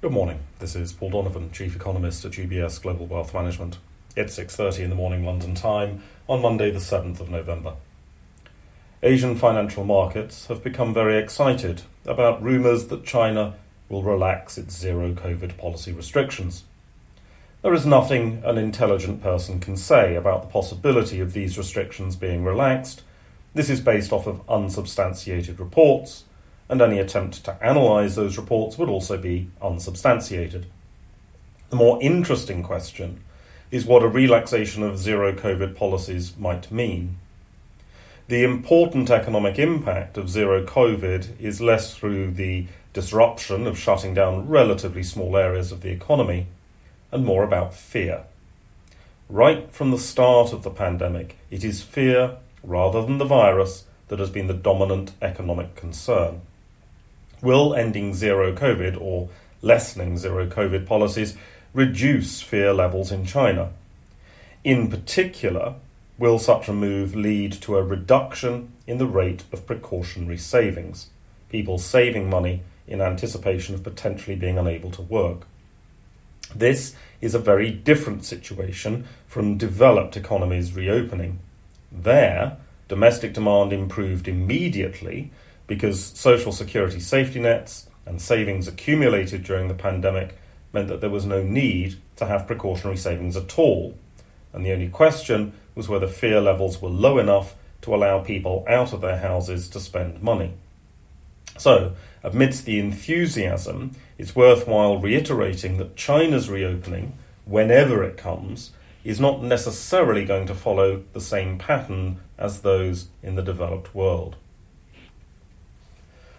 Good morning. This is Paul Donovan, Chief Economist at UBS Global Wealth Management. It's 6:30 in the morning London time on Monday the 7th of November. Asian financial markets have become very excited about rumors that China will relax its zero COVID policy restrictions. There is nothing an intelligent person can say about the possibility of these restrictions being relaxed. This is based off of unsubstantiated reports and any attempt to analyse those reports would also be unsubstantiated. The more interesting question is what a relaxation of zero COVID policies might mean. The important economic impact of zero COVID is less through the disruption of shutting down relatively small areas of the economy and more about fear. Right from the start of the pandemic, it is fear rather than the virus that has been the dominant economic concern. Will ending zero COVID or lessening zero COVID policies reduce fear levels in China? In particular, will such a move lead to a reduction in the rate of precautionary savings, people saving money in anticipation of potentially being unable to work? This is a very different situation from developed economies reopening. There, domestic demand improved immediately because social security safety nets and savings accumulated during the pandemic meant that there was no need to have precautionary savings at all. And the only question was whether fear levels were low enough to allow people out of their houses to spend money. So, amidst the enthusiasm, it's worthwhile reiterating that China's reopening, whenever it comes, is not necessarily going to follow the same pattern as those in the developed world.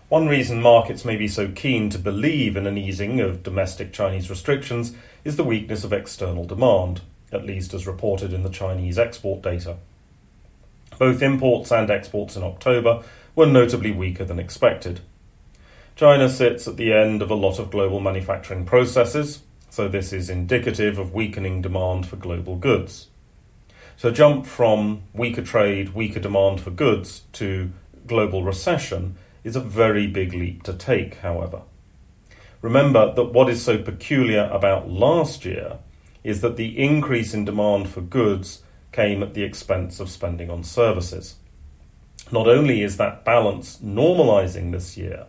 One reason markets may be so keen to believe in an easing of domestic Chinese restrictions is the weakness of external demand, at least as reported in the Chinese export data. Both imports and exports in October were notably weaker than expected. China sits at the end of a lot of global manufacturing processes, so this is indicative of weakening demand for global goods. So, a jump from weaker trade, weaker demand for goods to global recession is a very big leap to take, however. Remember that what is so peculiar about last year is that the increase in demand for goods came at the expense of spending on services. Not only is that balance normalizing this year,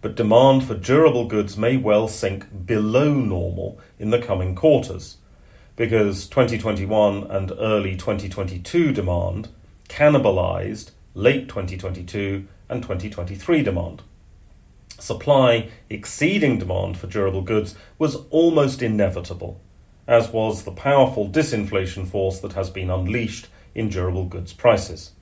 but demand for durable goods may well sink below normal in the coming quarters, because 2021 and early 2022 demand cannibalized late 2022 and 2023 demand. Supply exceeding demand for durable goods was almost inevitable, as was the powerful disinflation force that has been unleashed in durable goods prices.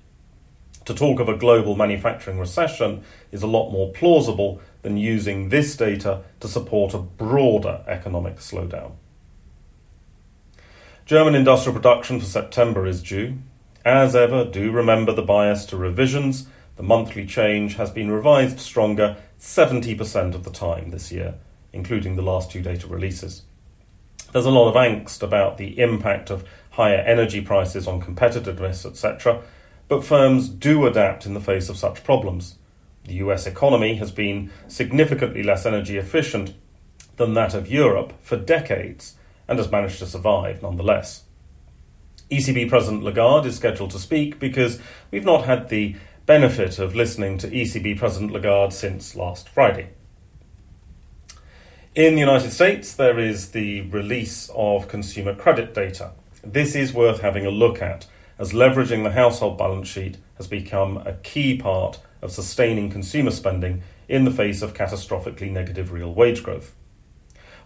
To talk of a global manufacturing recession is a lot more plausible than using this data to support a broader economic slowdown. German industrial production for September is due. As ever, do remember the bias to revisions the monthly change has been revised stronger 70% of the time this year, including the last two data releases. There's a lot of angst about the impact of higher energy prices on competitiveness, etc., but firms do adapt in the face of such problems. The US economy has been significantly less energy efficient than that of Europe for decades and has managed to survive nonetheless. ECB President Lagarde is scheduled to speak because we've not had the benefit of listening to ECB President Lagarde since last Friday. In the United States, there is the release of consumer credit data. This is worth having a look at, as leveraging the household balance sheet has become a key part of sustaining consumer spending in the face of catastrophically negative real wage growth.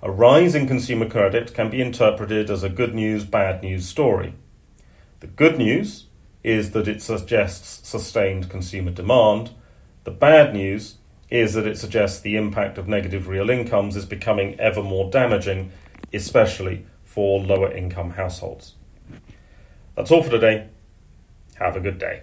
A rise in consumer credit can be interpreted as a good news, bad news story. The good news is that it suggests sustained consumer demand. The bad news is that it suggests the impact of negative real incomes is becoming ever more damaging, especially for lower income households. That's all for today. Have a good day.